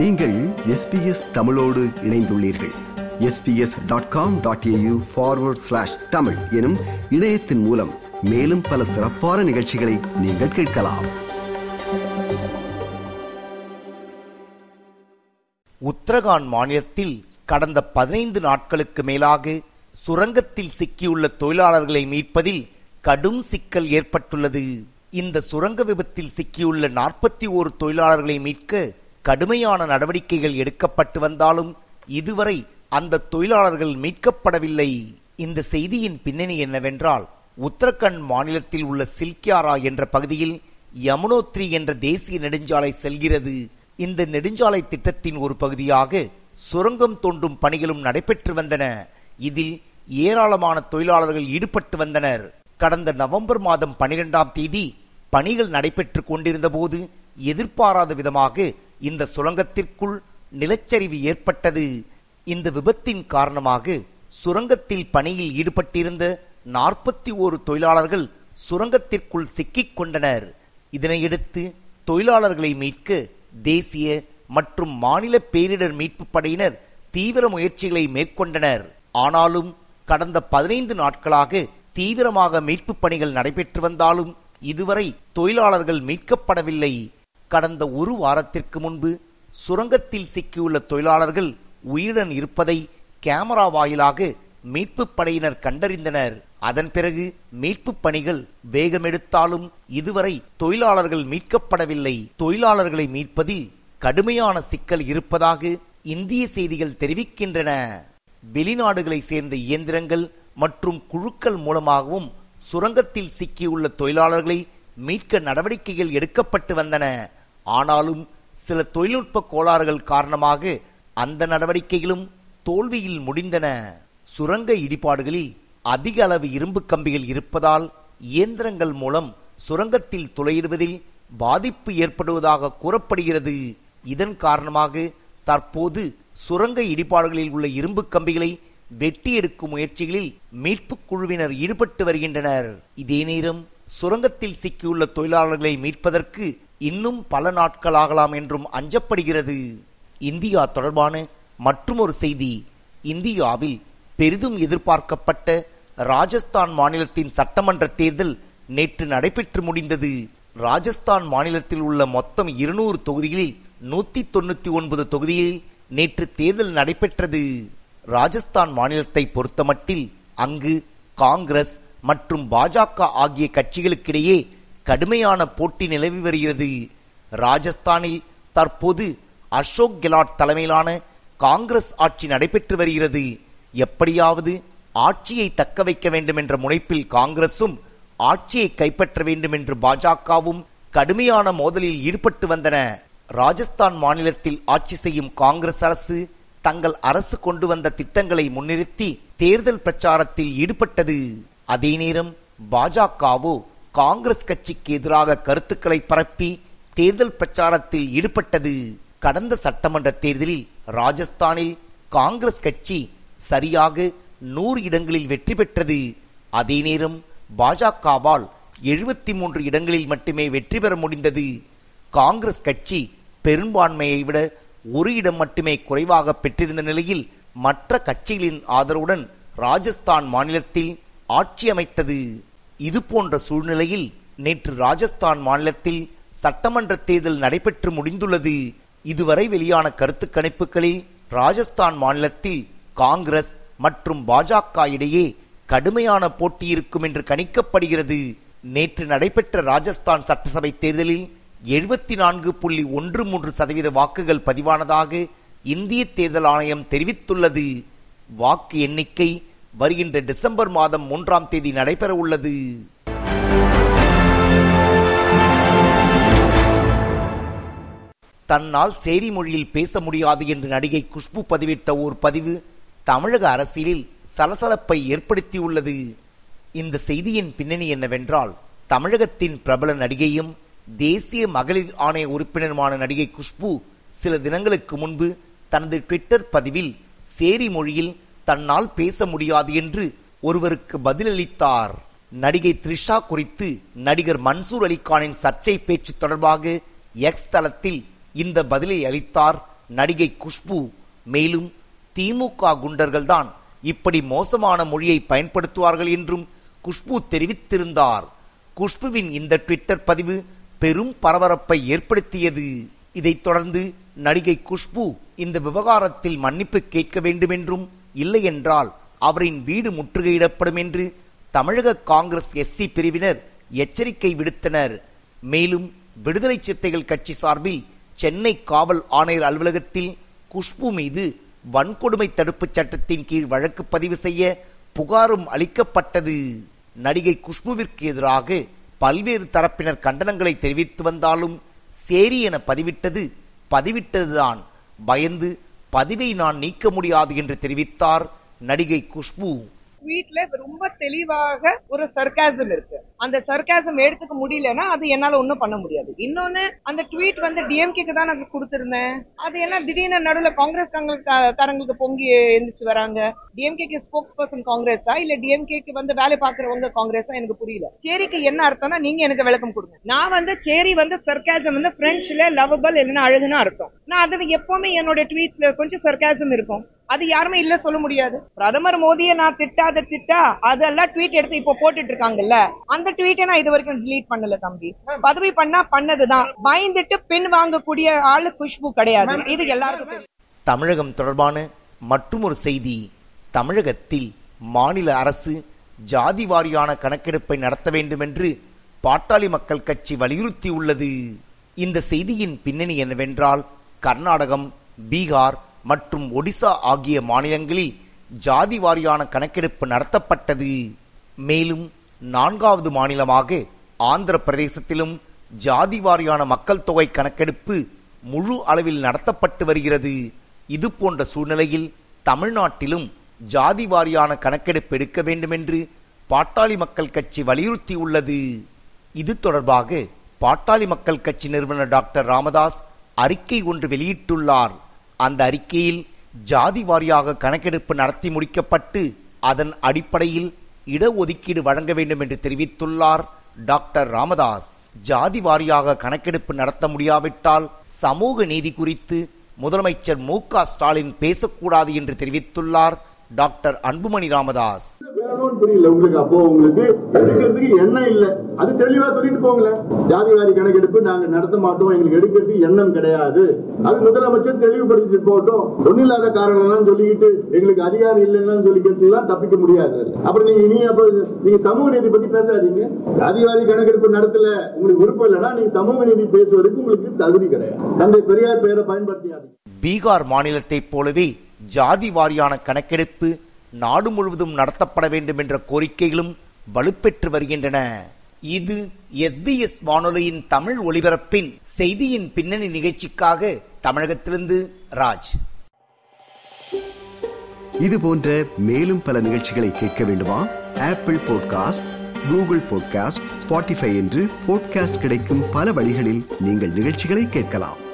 நீங்கள் எஸ்பிஎஸ் தமிழோடு இணைந்துள்ளீர்கள். SBS dot com dot AU forward slash Tamil எனும் இணையத்தின் மூலம் மேலும் பல சிறப்பான நிகழ்ச்சிகளை நீங்கள் கேட்கலாம். உத்தரகாண்ட் மாநிலத்தில் கடந்த பதினைந்து நாட்களுக்கு மேலாக சுரங்கத்தில் சிக்கியுள்ள தொழிலாளர்களை மீட்பதில் கடும் சிக்கல் ஏற்பட்டுள்ளது. இந்த சுரங்க விபத்தில் சிக்கியுள்ள நாற்பத்தி ஓரு தொழிலாளர்களை மீட்க கடுமையான நடவடிக்கைகள் எடுக்கப்பட்டு வந்தாலும் இதுவரை அந்த தொழிலாளர்கள் மீட்கப்படவில்லை. இந்த செய்தியின் பின்னணி என்னவென்றால் உத்தரகண்ட் மாநிலத்தில் உள்ள சில்கியாரா என்ற பகுதியில் யமுனோத்ரி என்ற தேசிய நெடுஞ்சாலை செல்கிறது. இந்த நெடுஞ்சாலை திட்டத்தின் ஒரு பகுதியாக சுரங்கம் தோண்டும் பணிகளும் நடைபெற்று வந்தன. இதில் ஏராளமான தொழிலாளர்கள் ஈடுபட்டு வந்தனர். கடந்த நவம்பர் மாதம் பனிரெண்டாம் தேதி பணிகள் நடைபெற்று கொண்டிருந்த போது எதிர்பாராத விதமாக இந்த சுரங்கத்திற்குள் நிலச்சரிவு ஏற்பட்டது. இந்த விபத்தின் காரணமாக சுரங்கத்தில் பணியில் ஈடுபட்டிருந்த நாற்பத்தி ஓரு தொழிலாளர்கள் சுரங்கத்திற்குள் சிக்கிக் கொண்டனர். இதனையடுத்து தொழிலாளர்களை மீட்க தேசிய மற்றும் மாநில பேரிடர் மீட்பு படையினர் தீவிர முயற்சிகளை மேற்கொண்டனர். ஆனாலும் கடந்த பதினைந்து நாட்களாக தீவிரமாக மீட்பு பணிகள் நடைபெற்று வந்தாலும் இதுவரை தொழிலாளர்கள் மீட்கப்படவில்லை. கடந்த ஒரு வாரத்திற்கு முன்பு சுரங்கத்தில் சிக்கியுள்ள தொழிலாளர்கள் உயிருடன் இருப்பதை கேமரா வாயிலாக மீட்பு படையினர் கண்டறிந்தனர். அதன் பிறகு மீட்பு பணிகள் வேகமெடுத்தாலும் இதுவரை தொழிலாளர்கள் மீட்கப்படவில்லை. தொழிலாளர்களை மீட்பதில் கடுமையான சிக்கல் இருப்பதாக இந்திய செய்திகள் தெரிவிக்கின்றன. வெளிநாடுகளை சேர்ந்த இயந்திரங்கள் மற்றும் குழுக்கள் மூலமாகவும் சுரங்கத்தில் சிக்கியுள்ள தொழிலாளர்களை மீட்க நடவடிக்கைகள் எடுக்கப்பட்டு வந்தன. ஆனாலும் சில தொழில்நுட்ப கோளாறுகள் காரணமாக அந்த நடவடிக்கைகளும் தோல்வியில் முடிந்தன. சுரங்க இடிபாடுகளில் அதிக அளவு இரும்பு கம்பிகள் இருப்பதால் இயந்திரங்கள் மூலம் சுரங்கத்தில் துளையிடுவதில் பாதிப்பு ஏற்படுவதாக கூறப்படுகிறது. இதன் காரணமாக தற்போது சுரங்க இடிபாடுகளில் உள்ள இரும்பு கம்பிகளை வெட்டி எடுக்கும் முயற்சிகளில் மீட்பு குழுவினர் ஈடுபட்டு வருகின்றனர். இதே நேரம் சுரங்கத்தில் சிக்கியுள்ள தொழிலாளர்களை மீட்பதற்கு இன்னும் பல நாட்கள் ஆகலாம் என்றும் அஞ்சப்படுகிறது. இந்தியா தொடர்பான மற்றுமொரு செய்தி இந்தியாவில் பெரிதும் எதிர்பார்க்கப்பட்ட ராஜஸ்தான் மாநிலத்தின் சட்டமன்ற தேர்தல் நேற்று நடைபெற்று முடிந்தது. ராஜஸ்தான் மாநிலத்தில் உள்ள மொத்தம் இருநூறு தொகுதிகளில் நூத்தி தொண்ணூத்தி ஒன்பது தொகுதியில் நேற்று தேர்தல் நடைபெற்றது. ராஜஸ்தான் மாநிலத்தை பொறுத்தமட்டில் அங்கு காங்கிரஸ் மற்றும் பாஜக ஆகிய கட்சிகளுக்கிடையே கடுமையான போட்டி நிலவி வருகிறது. ராஜஸ்தானில் தற்போது அசோக் கெலாட் தலைமையிலான காங்கிரஸ் ஆட்சி நடைபெற்று வருகிறது. எப்படியாவது ஆட்சியை தக்க வைக்க வேண்டும் என்ற முனைப்பில் காங்கிரசும் ஆட்சியை கைப்பற்ற வேண்டும் என்று பாஜகவும் கடுமையான மோதலில் ஈடுபட்டு வந்தன. ராஜஸ்தான் மாநிலத்தில் ஆட்சி செய்யும் காங்கிரஸ் அரசு தங்கள் அரசு கொண்டு வந்த திட்டங்களை முன்னிறுத்தி தேர்தல் பிரச்சாரத்தில் ஈடுபட்டது. அதே நேரம் பாஜகவோ காங்கிரஸ் கட்சிக்கு எதிராக கருத்துக்களை பரப்பி தேர்தல் பிரச்சாரத்தில் ஈடுபட்டது. கடந்த சட்டமன்ற தேர்தலில் ராஜஸ்தானில் காங்கிரஸ் கட்சி சரியாக நூறு இடங்களில் வெற்றி பெற்றது. அதே நேரம் பாஜகவால் எழுபத்தி மூன்று இடங்களில் மட்டுமே வெற்றி பெற முடிந்தது. காங்கிரஸ் கட்சி பெரும்பான்மையை விட ஒரு இடம் மட்டுமே குறைவாக பெற்றிருந்த நிலையில் மற்ற கட்சிகளின் ஆதரவுடன் ராஜஸ்தான் மாநிலத்தில் ஆட்சி அமைத்தது. இது போன்ற சூழ்நிலையில் நேற்று ராஜஸ்தான் மாநிலத்தில் சட்டமன்ற தேர்தல் நடைபெற்று முடிந்துள்ளது. இதுவரை வெளியான கருத்து கணிப்புகளில் ராஜஸ்தான் மாநிலத்தில் காங்கிரஸ் மற்றும் பாஜக இடையே கடுமையான போட்டி இருக்கும் என்று கணிக்கப்படுகிறது. நேற்று நடைபெற்ற ராஜஸ்தான் சட்டசபை தேர்தலில் எழுபத்தி நான்கு புள்ளி ஒன்று மூன்று சதவீத வாக்குகள் பதிவானதாக இந்திய தேர்தல் ஆணையம் தெரிவித்துள்ளது. வாக்கு எண்ணிக்கை வருகின்ற டிசம்பர் மாதம் மூன்றாம் தேதி நடைபெற உள்ளது. தன்னால் சேரி மொழியில் பேச முடியாது என்று நடிகை குஷ்பு பதிவிட்ட ஓர் பதிவு தமிழக அரசியலில் சலசலப்பை ஏற்படுத்தியுள்ளது. இந்த செய்தியின் பின்னணி என்னவென்றால் தமிழகத்தின் பிரபல நடிகையும் தேசிய மகளிர் ஆணைய உறுப்பினருமான நடிகை குஷ்பு சில தினங்களுக்கு முன்பு தனது ட்விட்டர் பதிவில் சேரி மொழியில் தன்னால் பேச முடியாது என்று ஒருவருக்கு பதிலளித்தார். நடிகை த்ரிஷா குறித்து நடிகர் மன்சூர் அலிகானின் சர்ச்சை பேச்சு தொடர்பாக எக்ஸ் தளத்தில் இந்த பதிலை அளித்தார் நடிகை குஷ்பு. மேலும் திமுக குண்டர்கள்தான் இப்படி மோசமான மொழியை பயன்படுத்துவார்கள் என்றும் குஷ்பு தெரிவித்திருந்தார். குஷ்புவின் இந்த ட்விட்டர் பதிவு பெரும் பரபரப்பை ஏற்படுத்தியது. இதைத் தொடர்ந்து நடிகை குஷ்பு இந்த விவகாரத்தில் மன்னிப்பு கேட்க வேண்டுமென்றும் இல்லையென்றால் அவரின் வீடு முற்றுகையிடப்படும் என்று தமிழக காங்கிரஸ் எஸ்சி பிரிவினர் எச்சரிக்கை விடுத்தனர். மேலும் விடுதலை சிறுத்தைகள் கட்சி சார்பில் சென்னை காவல் ஆணையர் அலுவலகத்தில் குஷ்பு மீது வன்கொடுமை தடுப்புச் சட்டத்தின் கீழ் வழக்கு பதிவு செய்ய புகாரும் அளிக்கப்பட்டது. நடிகை குஷ்புவிற்கு எதிராக பல்வேறு தரப்பினர் கண்டனங்களை தெரிவித்து வந்தாலும் சேரி என பதிவிட்டது. பதிவிட்டதுதான் பயந்து பதிவை நான் நீக்க முடியாது என்று தெரிவித்தார் நடிகை குஷ்பு. ட்வீட்ல ரொம்ப தெளிவாக ஒரு சர்க்காசம் இருக்கு. அந்த சர்க்காசம் எடுத்துக்க முடியலன்னா அது என்னால ஒன்றும் பண்ண முடியாது. இன்னொன்னு அந்த ட்வீட் வந்து டிஎம்கேக்கு தான் நான் கொடுத்துருந்தேன். அது என்ன திடீர்னு நடுவில் காங்கிரஸ் காரங்களுக்கு பொங்கி எழுந்திரிச்சு வராங்க. டிஎம்கேக்கு ஸ்போக்ஸ் பர்சன் காங்கிரஸா இல்ல டிஎம்கேக்கு வந்து வேலை பார்க்கறவங்க காங்கிரஸா எனக்கு புரியல. சேரிக்கு என்ன அர்த்தம்னா நீங்க எனக்கு விளக்கம் கொடுங்க. நான் வந்து சேரி வந்து சர்க்காசம் வந்து பிரெஞ்சுல லவபிள் இல்லைன்னா அழகுன்னு அர்த்தம். நான் அது எப்பவுமே என்னோட ட்வீட்ல கொஞ்சம் சர்க்காசம் இருக்கும். அது யாருமே இல்ல சொல்ல முடியாது. பிரதமர் மோடியை நான் திட்டாத திட்டா அதெல்லாம் ட்வீட் எடுத்து இப்போ போட்டுட்டு இருக்காங்கல்ல அந்த ட்வீட்டை நான் இது வரைக்கும் delete பண்ணல தம்பி. பதவி பண்ணா பண்ணதுதான். பயந்துட்டு பின் வாங்கக்கூடிய ஆளு குஷ்பு கிடையாது. இது எல்லாருக்கும் தமிழகம் தொடர்பான மற்றுமொரு செய்தி தமிழகத்தில் மாநில அரசு ஜாதி வாரியான கணக்கெடுப்பை நடத்த வேண்டுமென்று பாட்டாளி மக்கள் கட்சி வலியுறுத்தியுள்ளது. இந்த செய்தியின் பின்னணி என்னவென்றால் கர்நாடகம் பீகார் மற்றும் ஒடிசா ஆகிய மாநிலங்களில் ஜாதி வாரியான கணக்கெடுப்பு நடத்தப்பட்டது. மேலும் நான்காவது மாநிலமாக ஆந்திர பிரதேசத்திலும் ஜாதி வாரியான மக்கள் தொகை கணக்கெடுப்பு முழு அளவில் நடத்தப்பட்டு வருகிறது. இது போன்ற சூழ்நிலையில் தமிழ்நாட்டிலும் ஜாதி வாரியான கணக்கெடுப்பு எடுக்க வேண்டும் என்று பாட்டாளி மக்கள் கட்சி வலியுறுத்தியுள்ளது இது தொடர்பாக பாட்டாளி மக்கள் கட்சி நிறுவனர் டாக்டர் ராமதாஸ் அறிக்கை ஒன்று வெளியிட்டுள்ளார். அந்த அறிக்கையில் ஜாதி வாரியாக கணக்கெடுப்பு நடத்தி முடிக்கப்பட்டு அதன் அடிப்படையில் இடஒதுக்கீடு வழங்க வேண்டும் என்று தெரிவித்துள்ளார் டாக்டர் ராமதாஸ். ஜாதி வாரியாக கணக்கெடுப்பு நடத்த முடியாவிட்டால் சமூக நீதி குறித்து முதலமைச்சர் மு க ஸ்டாலின் பேசக்கூடாது என்று தெரிவித்துள்ளார். டாக்டர் அன்புமணி ராமதாஸ். புரியல உங்களுக்கு. அப்போ உங்களுக்கு எடுக்கிறதுக்கு எண்ணம் இல்ல. அது தெளிவா சொல்லிட்டு போங்களேன். ஜாதிவாரி கணக்கெடுப்பு நாங்க நடத்த மாட்டோம். எங்களுக்கு எடுக்கிறதுக்கு எண்ணம் கிடையாது. அது முதலமைச்சர் தெளிவுபடுத்திட்டு போகட்டும் ஒண்ணு இல்லாத காரணம் எல்லாம் சொல்லிக்கிட்டு எங்களுக்கு அதிகாரம் இல்லைன்னு சொல்லிக்கிறதுலாம் தப்பிக்க முடியாது. அப்புறம் நீங்க இனி அப்ப நீங்க சமூக நீதி பத்தி பேசாதீங்க. ஜாதிவாரி கணக்கெடுப்பு நடத்தல உங்களுக்கு விருப்பம் இல்லைன்னா நீங்க சமூக நீதி பேசுவதற்கு உங்களுக்கு தகுதி கிடையாது. தந்தை பெரியார் பெயரை பயன்படுத்தியாதீங்க. பீகார் மாநிலத்தைப் போலவே ஜாதி வாரியான கணக்கெடுப்பு நாடு முழுவதும் நடத்தப்பட வேண்டும் என்ற கோரிக்கைகளும் வலுப்பெற்று வருகின்றன. இது எஸ்பிஎஸ் வானொலியின் தமிழ் ஒலிபரப்பின் செய்தியின் பின்னணி நிகழ்ச்சிக்காக தமிழகத்திலிருந்து ராஜ். இது போன்ற மேலும் பல நிகழ்ச்சிகளை கேட்க வேண்டுமா? Apple podcast Google podcast Spotify என்று பாட்காஸ்ட் கிடைக்கும் பல வழிகளில் நீங்கள் நிகழ்ச்சிகளை கேட்கலாம்.